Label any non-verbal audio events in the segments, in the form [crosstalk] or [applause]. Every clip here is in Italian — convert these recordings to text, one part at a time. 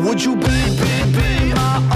Would you be, be, be my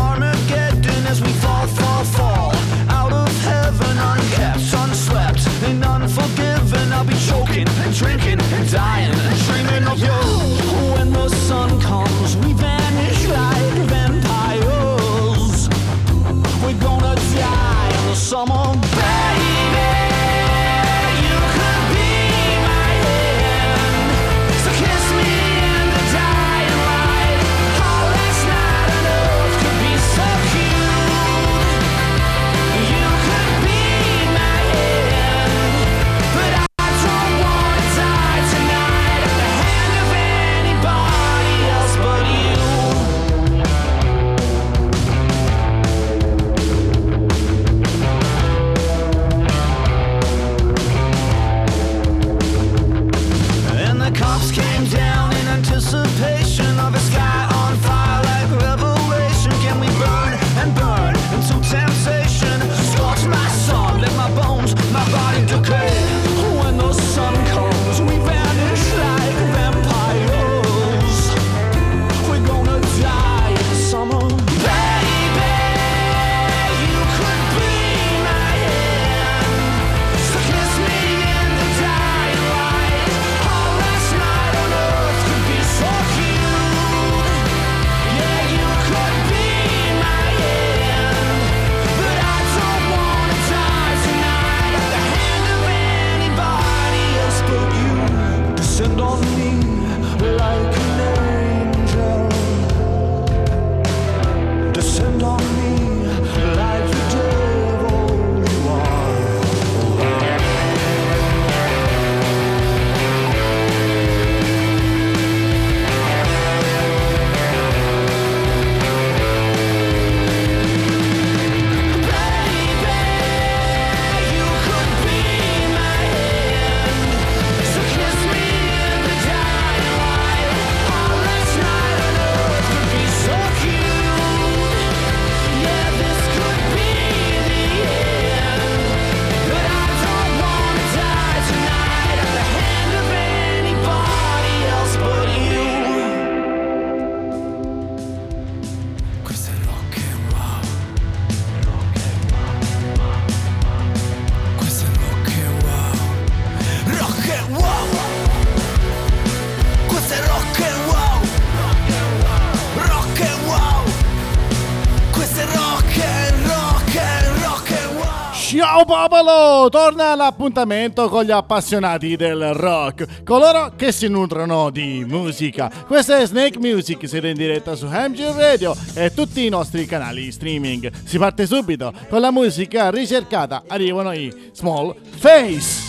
Torna l'appuntamento con gli appassionati del rock, coloro che si nutrono di musica. Questa è Snake Music, siete in diretta su Hamgir Radio e tutti i nostri canali streaming. Si parte subito con la musica ricercata, arrivano i Small Face.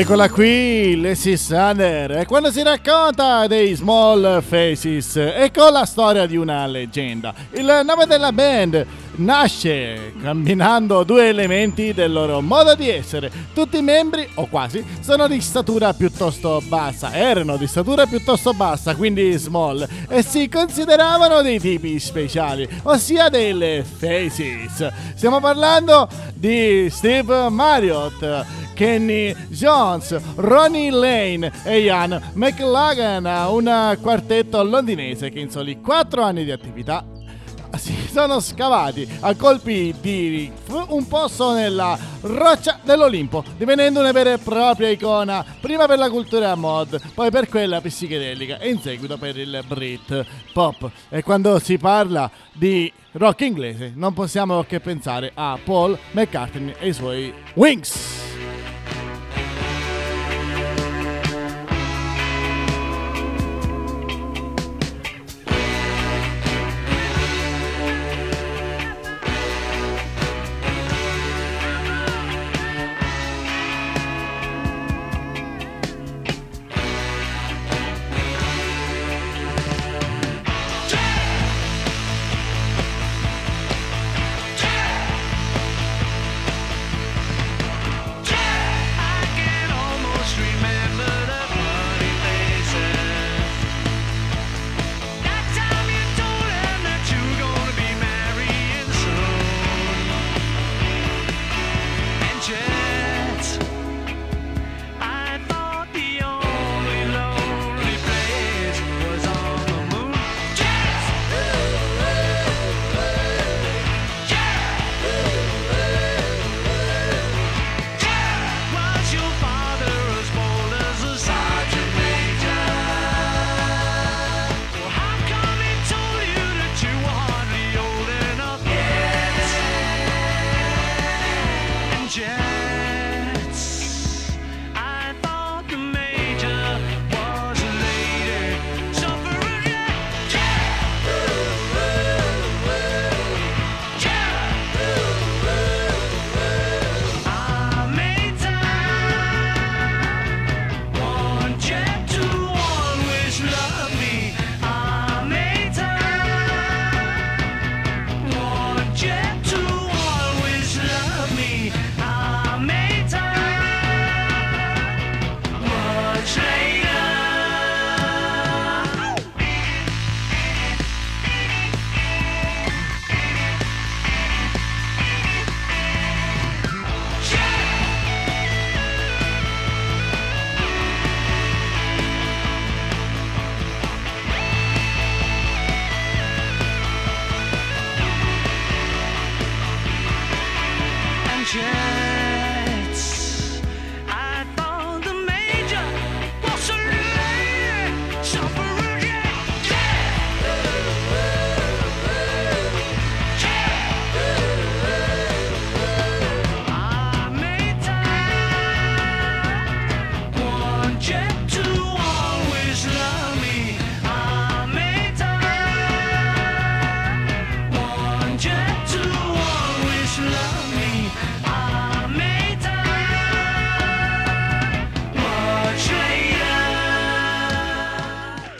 Eccola qui, Leslie Sander. E quando si racconta dei Small Faces, ecco la storia di una leggenda. Il nome della band nasce combinando due elementi del loro modo di essere. Tutti i membri, o quasi, sono di statura piuttosto bassa, erano di statura piuttosto bassa, quindi small, e si consideravano dei tipi speciali, ossia delle faces. Stiamo parlando di Steve Marriott. Kenny Jones, Ronnie Lane e Ian McLagan, un quartetto londinese che in soli 4 anni di attività si sono scavati a colpi di un posto nella roccia dell'Olimpo, divenendo una vera e propria icona, prima per la cultura mod, poi per quella psichedelica e in seguito per il Brit pop. E quando si parla di rock inglese non possiamo che pensare a Paul McCartney e i suoi Wings.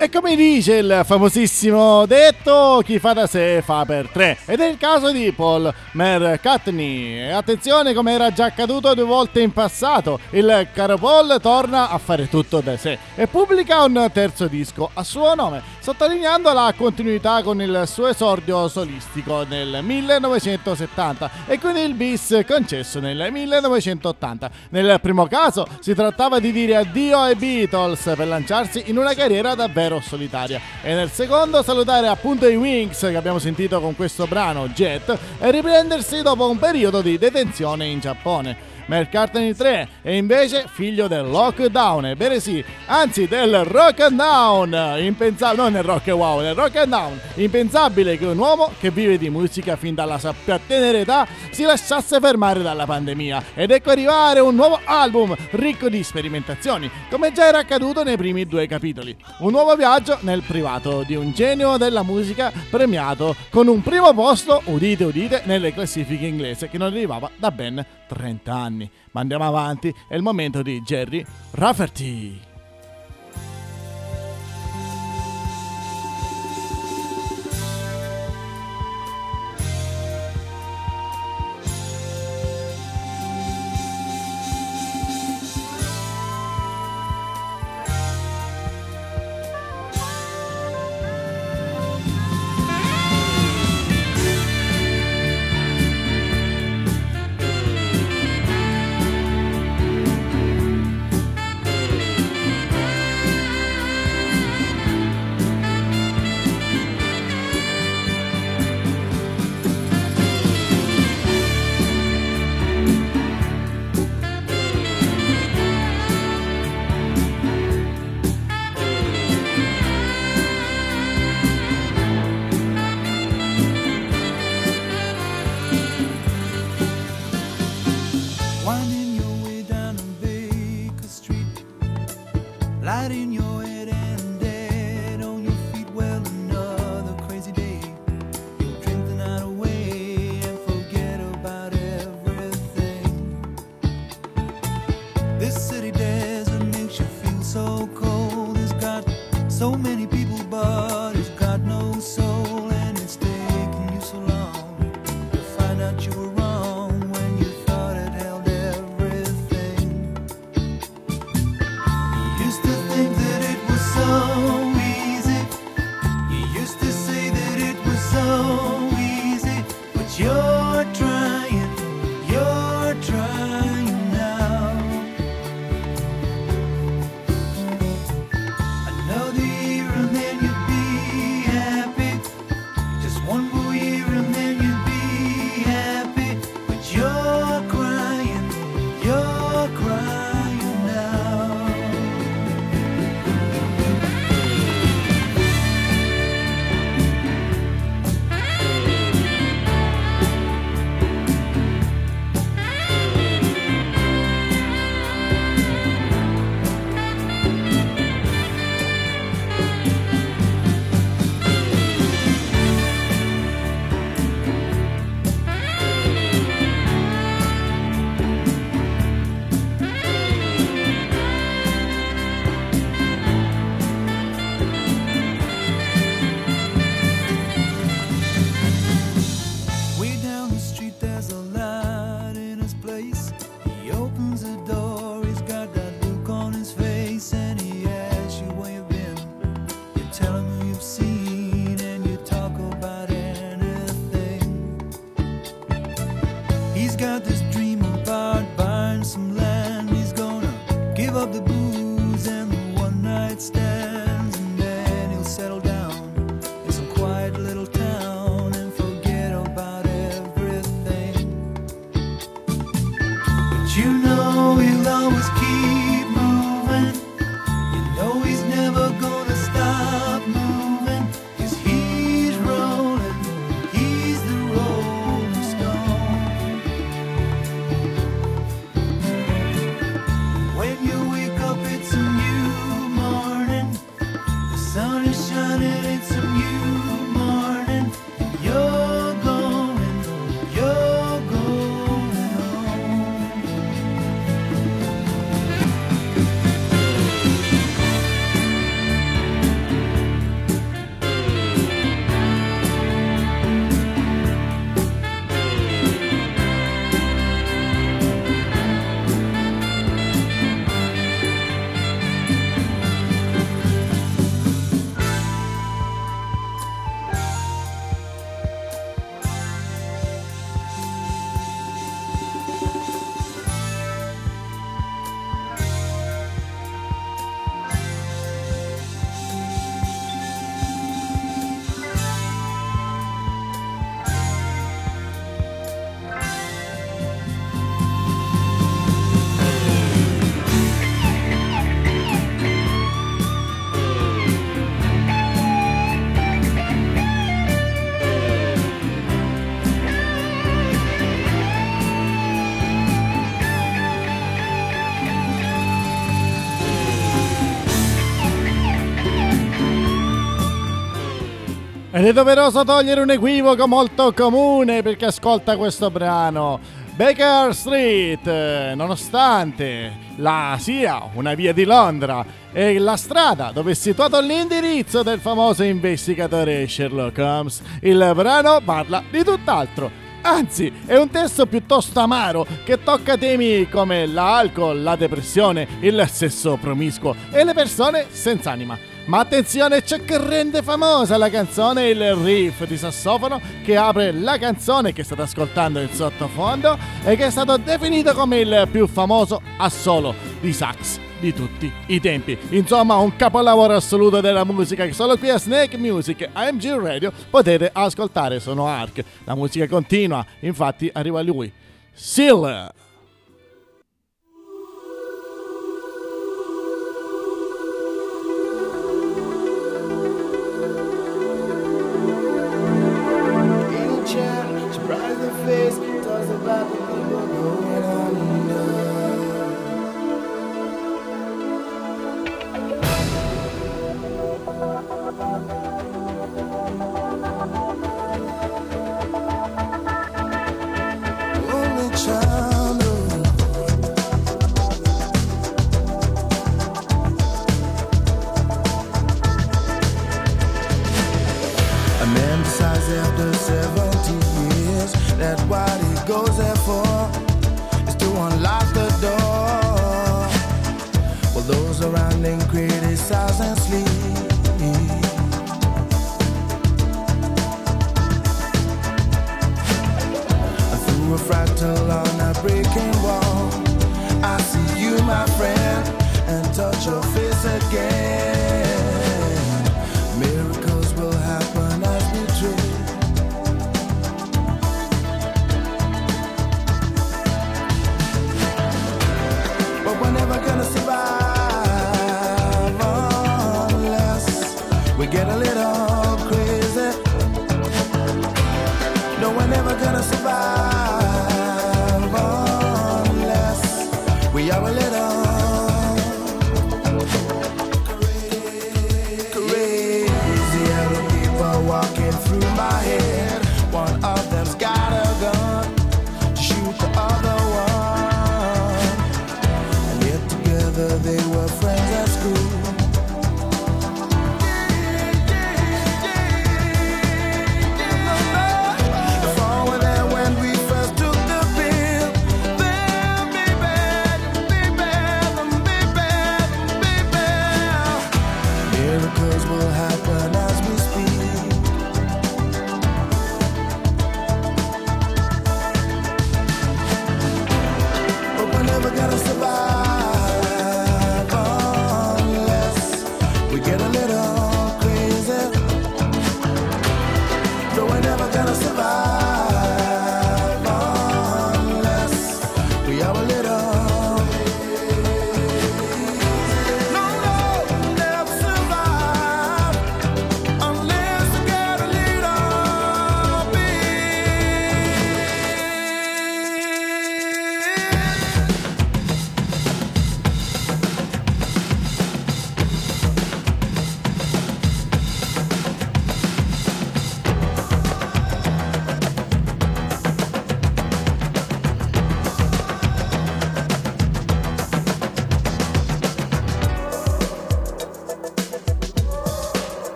E come dice il famosissimo detto, chi fa da sé fa per tre. Ed è il caso di Paul McCartney. E attenzione, come era già accaduto due volte in passato, il caro Paul torna a fare tutto da sé e pubblica un terzo disco a suo nome, sottolineando la continuità con il suo esordio solistico nel 1970 e con il bis concesso nel 1980. Nel primo caso si trattava di dire addio ai Beatles per lanciarsi in una carriera davvero solitaria e nel secondo salutare appunto i Wings che abbiamo sentito con questo brano Jet e riprendersi dopo un periodo di detenzione in Giappone. McCartney 3 è invece figlio del lockdown, ebbene sì, anzi del rock and down, impensabile, non nel rock and wow, nel rock and down, impensabile che un uomo che vive di musica fin dalla sua più tenera età si lasciasse fermare dalla pandemia. Ed ecco arrivare un nuovo album ricco di sperimentazioni, come già era accaduto nei primi due capitoli, un nuovo viaggio nel privato di un genio della musica premiato con un primo posto, udite udite, nelle classifiche inglese che non arrivava da ben 30 anni anni. Ma andiamo avanti, è il momento di Jerry Rafferty. È doveroso togliere un equivoco molto comune per chi ascolta questo brano. Baker Street, nonostante la sia una via di Londra e la strada dove è situato l'indirizzo del famoso investigatore Sherlock Holmes, il brano parla di tutt'altro. Anzi, è un testo piuttosto amaro che tocca temi come l'alcol, la depressione, il sesso promiscuo e le persone senza anima. Ma attenzione, ciò che rende famosa la canzone il riff di sassofono che apre la canzone che state ascoltando in sottofondo e che è stato definito come il più famoso assolo di sax di tutti i tempi. Insomma, un capolavoro assoluto della musica che solo qui a Snake Music AMG Radio potete ascoltare. Sono Ark. La musica continua, infatti arriva lui. Seal.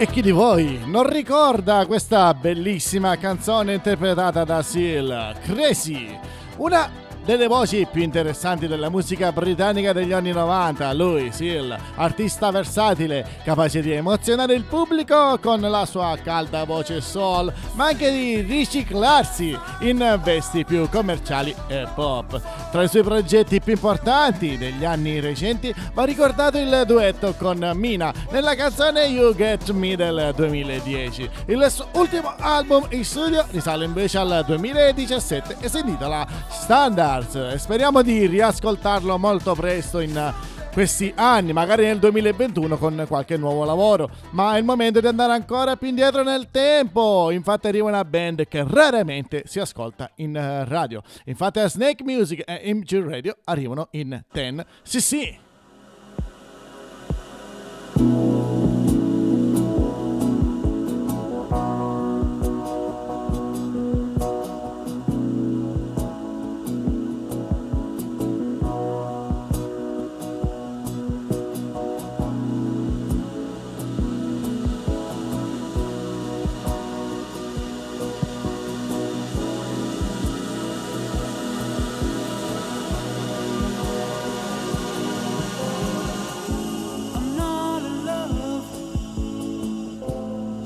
E chi di voi non ricorda questa bellissima canzone interpretata da Seal, Crazy? Una delle voci più interessanti della musica britannica degli anni 90, lui, Seal, artista versatile, capace di emozionare il pubblico con la sua calda voce soul, ma anche di riciclarsi in vesti più commerciali e pop. Tra i suoi progetti più importanti degli anni recenti va ricordato il duetto con Mina nella canzone You Get Me del 2010. Il suo ultimo album in studio risale invece al 2017 e si intitola Standards e speriamo di riascoltarlo molto presto in questi anni, magari nel 2021 con qualche nuovo lavoro, ma è il momento di andare ancora più indietro nel tempo. Infatti arriva una band che raramente si ascolta in eh, radio. Infatti a Snake Music e MG Radio arrivano in 10. Sì,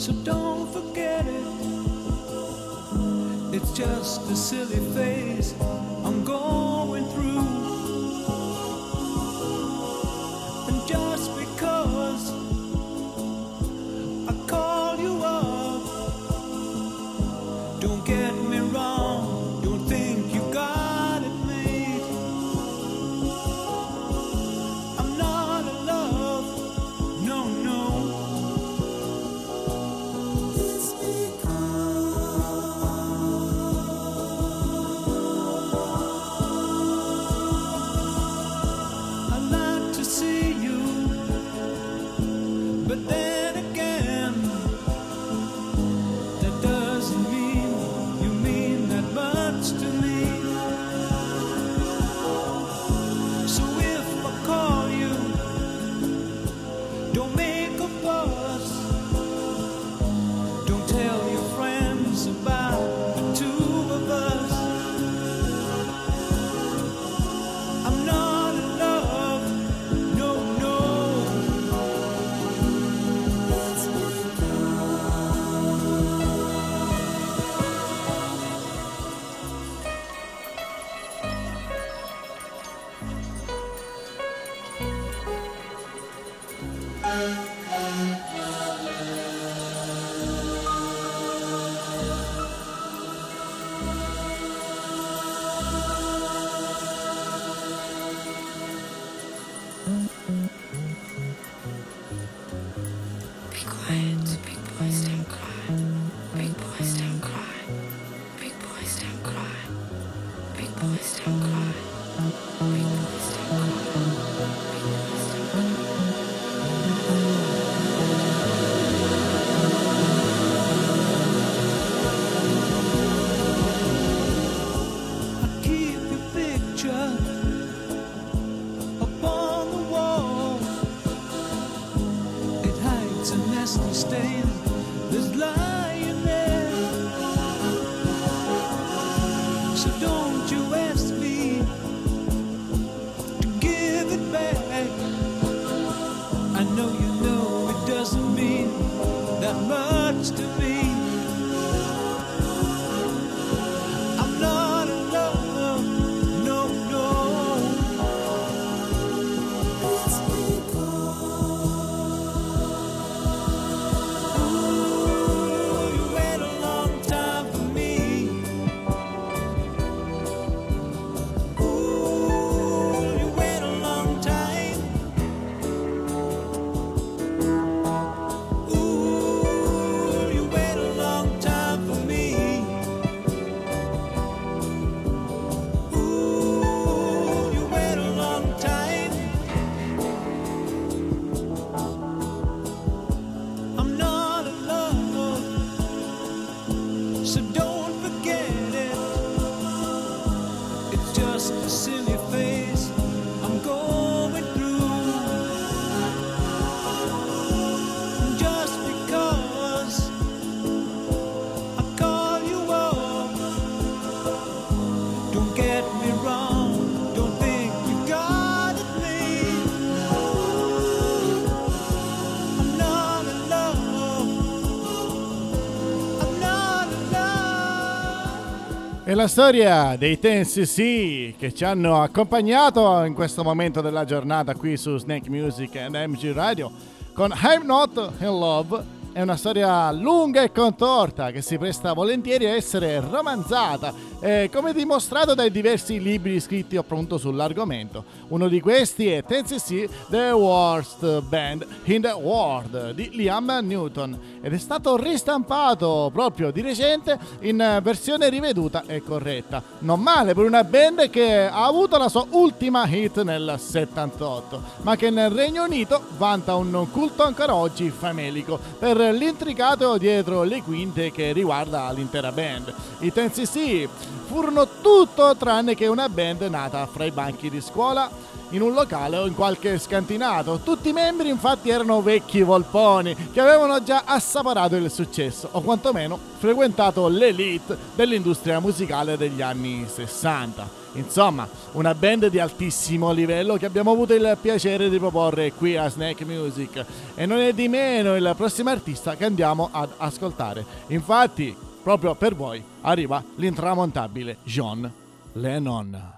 so don't forget it. It's just a silly phase Big boys don't cry. La storia dei TNCC che ci hanno accompagnato in questo momento della giornata qui su Snake Music e MG Radio con I'm Not in Love. È una storia lunga e contorta che si presta volentieri a essere romanzata, eh, come dimostrato dai diversi libri scritti appunto sull'argomento. Uno di questi è TNCC The Worst Band in the World di Liam Newton ed è stato ristampato proprio di recente in versione riveduta e corretta. Non male per una band che ha avuto la sua ultima hit nel 78, ma che nel Regno Unito vanta un culto ancora oggi famelico per l'intricato dietro le quinte che riguarda l'intera band. I TNCC furono tutto tranne che una band nata fra i banchi di scuola in un locale o in qualche scantinato. Tutti i membri infatti erano vecchi volponi che avevano già assaporato il successo o quantomeno frequentato l'elite dell'industria musicale degli anni 60. Insomma, una band di altissimo livello che abbiamo avuto il piacere di proporre qui a Snake Music e non è di meno il prossimo artista che andiamo ad ascoltare. Infatti, proprio per voi arriva l'intramontabile John Lennon.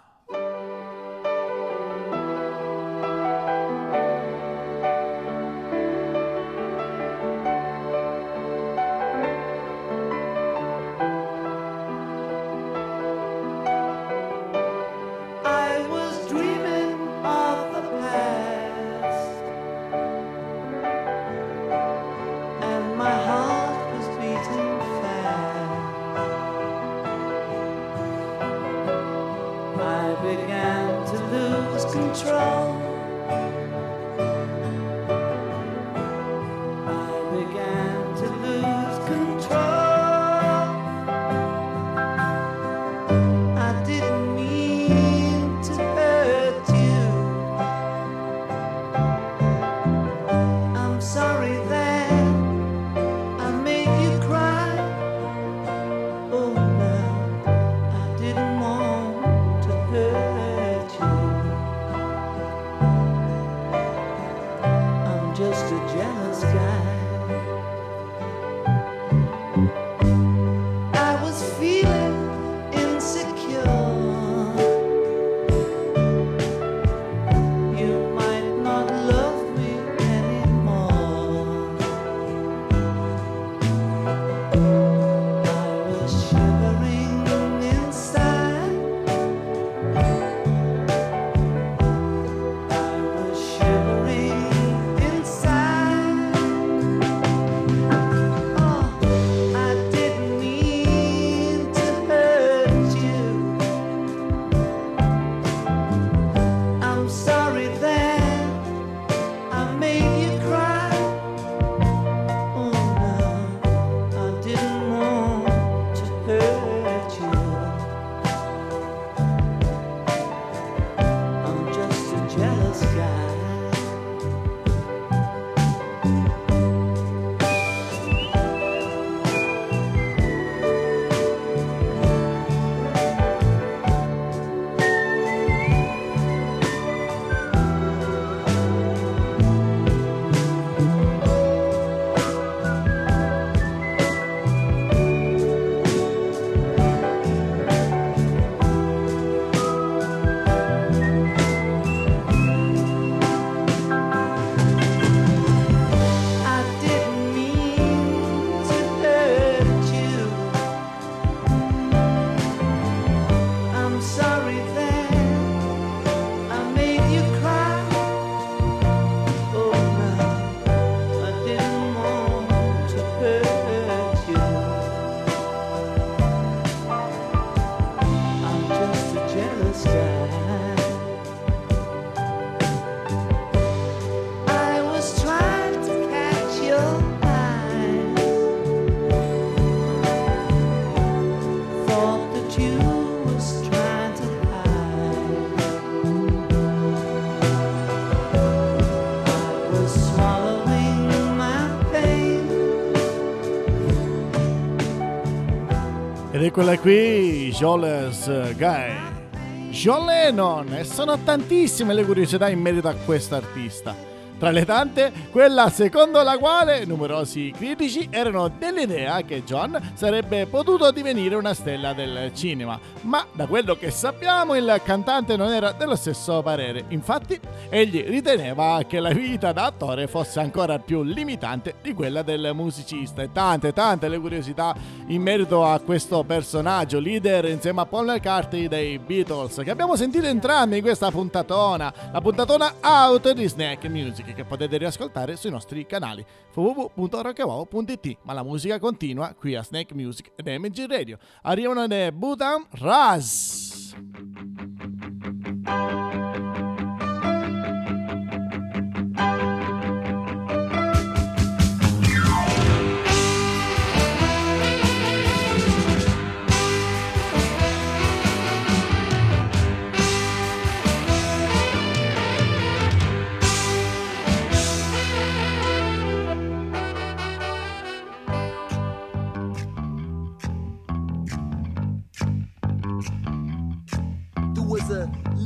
Eccola qui, Joles Guy. John Lennon, e sono tantissime le curiosità in merito a questo artista. Tra le tante, quella secondo la quale numerosi critici erano dell'idea che John sarebbe potuto divenire una stella del cinema, ma da quello che sappiamo il cantante non era dello stesso parere. Infatti, egli riteneva che la vita da attore fosse ancora più limitante di quella del musicista. E tante tante le curiosità in merito a questo personaggio leader insieme a Paul McCartney dei Beatles che abbiamo sentito entrambi in questa puntatona, la puntatona auto di Snack Music che potete riascoltare sui nostri canali www.rockewow.it ma la musica continua qui a Snack Music ed MG Radio. Arrivano le Buddha Raz.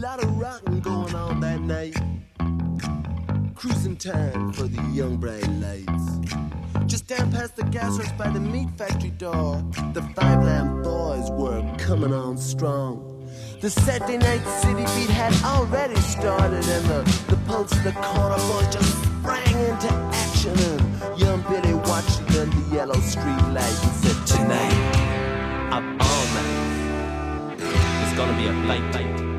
Lot of rocking going on that night. Cruising time for the young bright lights. Just down past the gas works by the meat factory door, the Five Lamb Boys were coming on strong. The Saturday night city beat had already started, and the, the pulse of the corner boys just sprang into action. And young Billy watched it under the yellow street light and said, Tonight, of all nights. It's gonna be a fight, fight.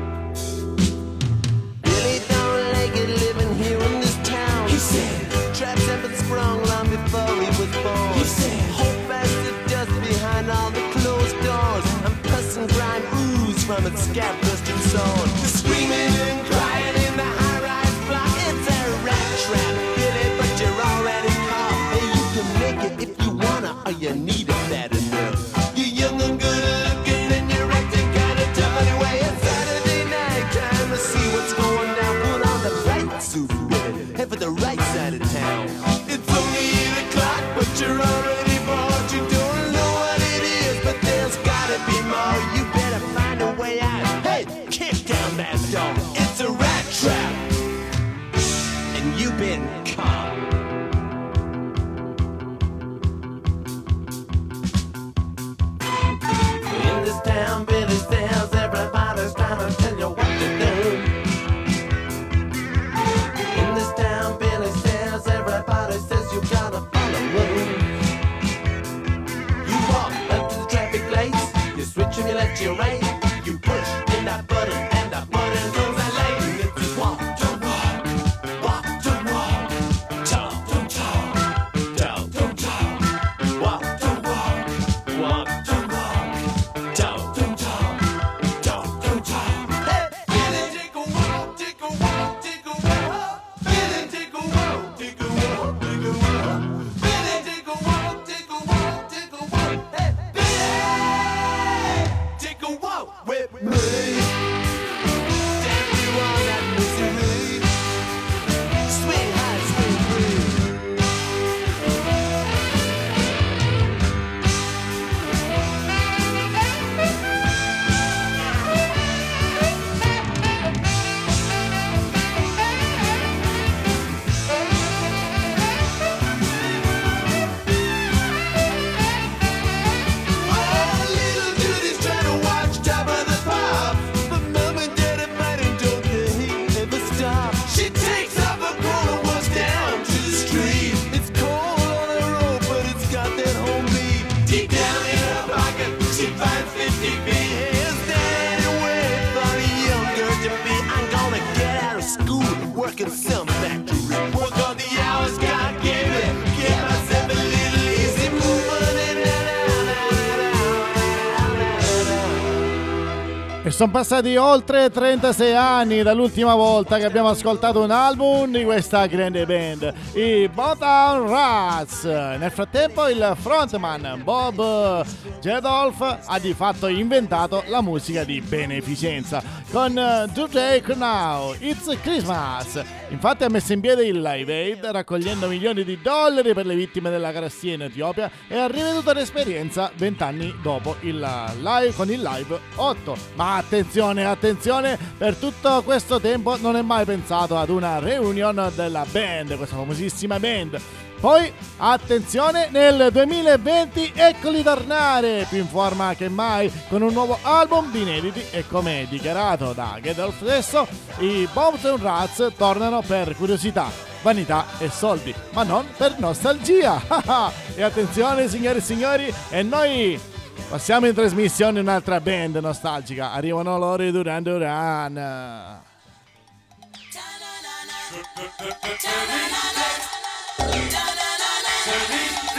Been long before he was born. He said, hope as the dust behind all the closed doors. And pus and grime ooze from its scab rusted sword. The screaming and crying in the high-rise block. It's a rat trap, Billy, but you're already caught. Hey, you can make it if you wanna, or you need sono passati oltre 36 anni dall'ultima volta che abbiamo ascoltato un album di questa grande band, i Bottom Rats. Nel frattempo il frontman Bob Gedolf ha di fatto inventato la musica di beneficenza con eh, DJ Now, It's Christmas. Infatti ha messo in piedi il Live Aid raccogliendo milioni di dollari per le vittime della carestia in Etiopia e ha riveduto l'esperienza vent'anni dopo il live con il Live 8. Ma attenzione, attenzione, per tutto questo tempo non è mai pensato ad una reunion della band, questa famosissima band poi, attenzione, nel 2020 eccoli tornare, più in forma che mai, con un nuovo album di inediti e come dichiarato da Gedolf stesso, i Bombs and Rats tornano per curiosità, vanità e soldi, ma non per nostalgia. [laughs] e attenzione, signori e signori, e noi Passiamo in trasmissione un'altra band nostalgica. Arrivano loro i Duran Duran. City.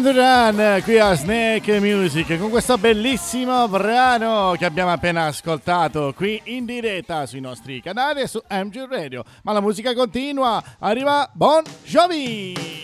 Duran Duran qui a Snake Music con questo bellissimo brano che abbiamo appena ascoltato qui in diretta sui nostri canali e su MG Radio. Ma la musica continua, arriva Bon Jovi!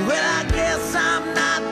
Well, I guess I'm not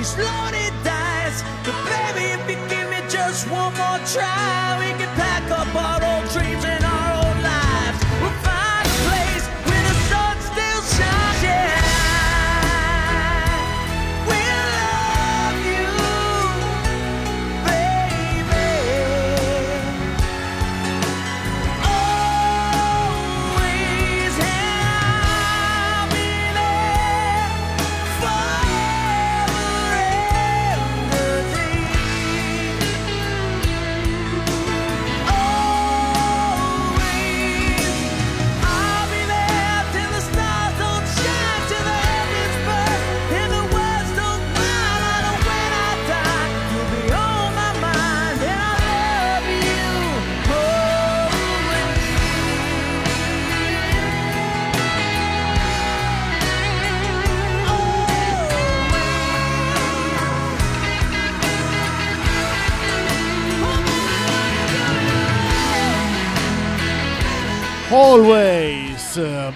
these loaded dice. But baby, if you give me just one more try, we can pack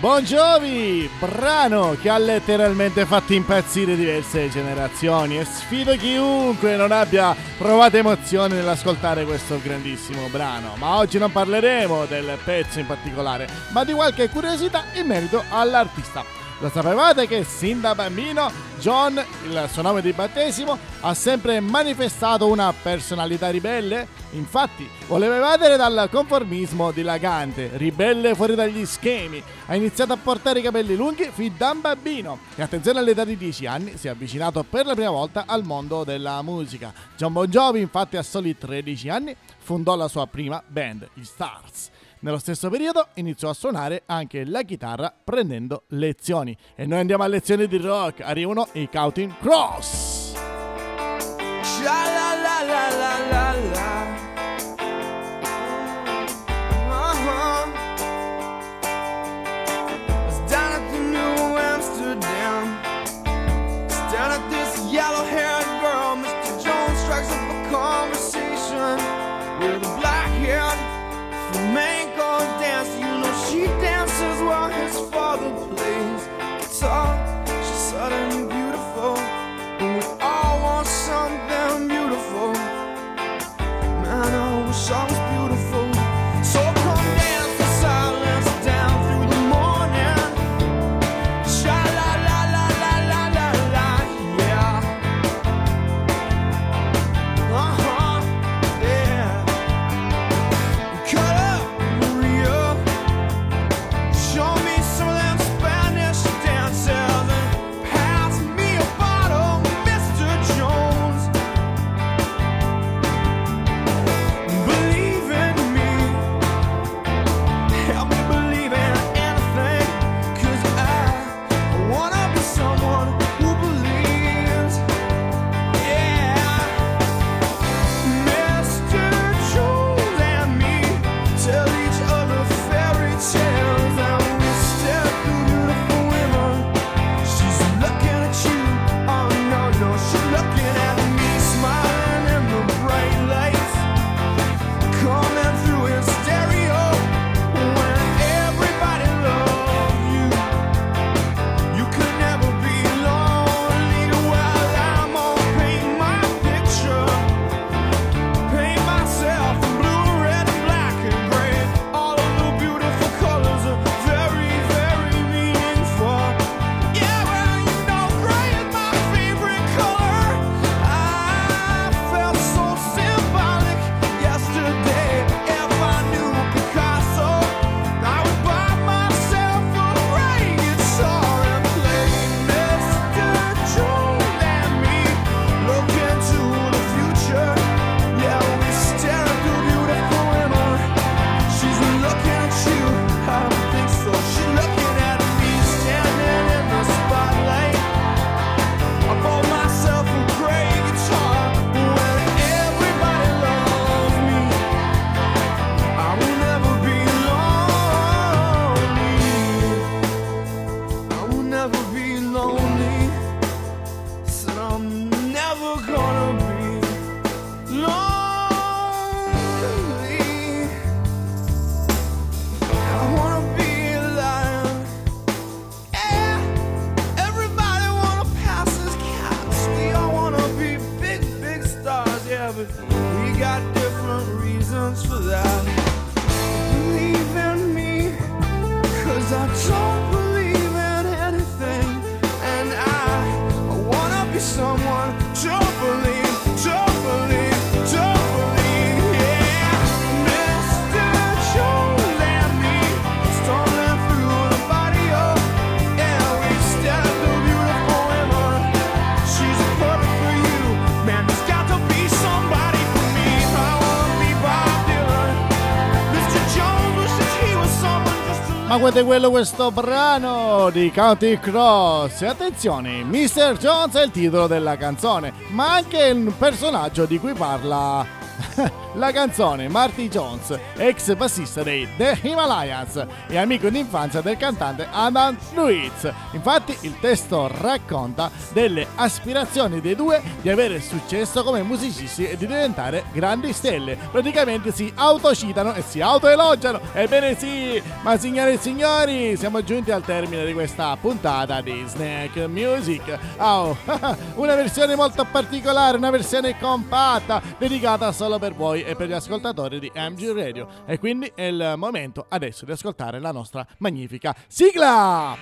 Bon brano che ha letteralmente fatto impazzire diverse generazioni e sfido chiunque non abbia provato emozione nell'ascoltare questo grandissimo brano. Ma oggi non parleremo del pezzo in particolare, ma di qualche curiosità in merito all'artista. Lo sapevate che sin da bambino John, il suo nome di battesimo, ha sempre manifestato una personalità ribelle? Infatti, voleva evadere dal conformismo dilagante, ribelle fuori dagli schemi. Ha iniziato a portare i capelli lunghi fin da bambino e attenzione all'età di 10 anni si è avvicinato per la prima volta al mondo della musica. John Bon Jovi, infatti, a soli 13 anni fondò la sua prima band, gli Stars. Nello stesso periodo iniziò a suonare anche la chitarra prendendo lezioni. E noi andiamo a lezioni di rock. Arrivano i Counting Cross. are guarda quello questo brano di County Cross. E attenzione, Mr. Jones è il titolo della canzone, ma anche il personaggio di cui parla [laughs] la canzone Marty Jones, ex bassista dei The Himalayas e amico d'infanzia del cantante Adam Luiz. Infatti il testo racconta delle aspirazioni dei due di avere successo come musicisti e di diventare grandi stelle. Praticamente si autocitano e si autoelogiano. Ebbene sì, ma signore e signori, siamo giunti al termine di questa puntata di Snack Music. Oh, [laughs] una versione molto particolare, una versione compatta, dedicata solo per per voi e per gli ascoltatori di MG Radio. E quindi è il momento adesso di ascoltare la nostra magnifica sigla!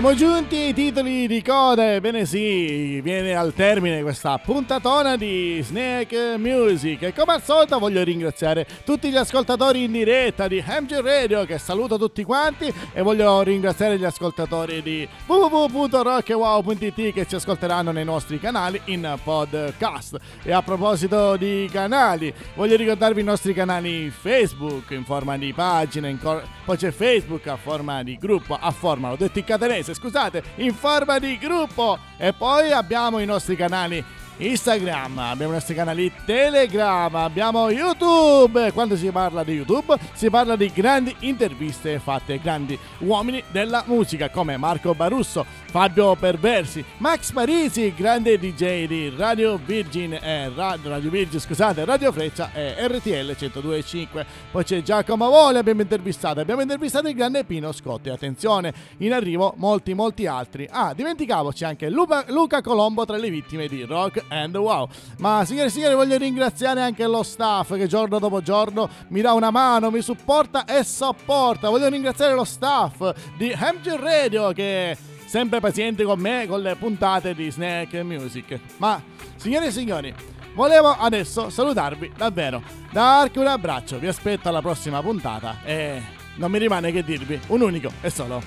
Siamo giunti ai titoli di coda, ebbene sì, viene al termine questa puntatona di Snake Music e come al solito voglio ringraziare tutti gli ascoltatori in diretta di MG Radio che saluto tutti quanti e voglio ringraziare gli ascoltatori di www.rockwow.it che ci ascolteranno nei nostri canali in podcast. E a proposito di canali, voglio ricordarvi i nostri canali Facebook in forma di pagina, in cor- poi c'è Facebook a forma di gruppo, a forma, l'ho detto in catanese, scusate, in forma di gruppo. E poi abbiamo i nostri canali Instagram, abbiamo i nostri canali Telegram, abbiamo YouTube. Quando si parla di YouTube si parla di grandi interviste fatte grandi uomini della musica come Marco Barusso, Fabio Perversi, Max Parisi, grande DJ di Radio Virgin, eh, Radio, Virgin, scusate, Radio Freccia e RTL 102.5. Poi c'è Giacomo Vole, abbiamo intervistato, abbiamo intervistato il grande Pino Scotti. Attenzione, in arrivo molti, molti altri. Ah, dimenticavo, c'è anche Luca, Luca Colombo tra le vittime di Rock and Wow. Ma signore e signori, voglio ringraziare anche lo staff che giorno dopo giorno mi dà una mano, mi supporta e sopporta. Voglio ringraziare lo staff di MG Radio che sempre paziente con me con le puntate di Snack Music. Ma, signore e signori, volevo adesso salutarvi davvero, darvi un abbraccio, vi aspetto alla prossima puntata e non mi rimane che dirvi un unico e solo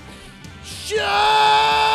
ciao!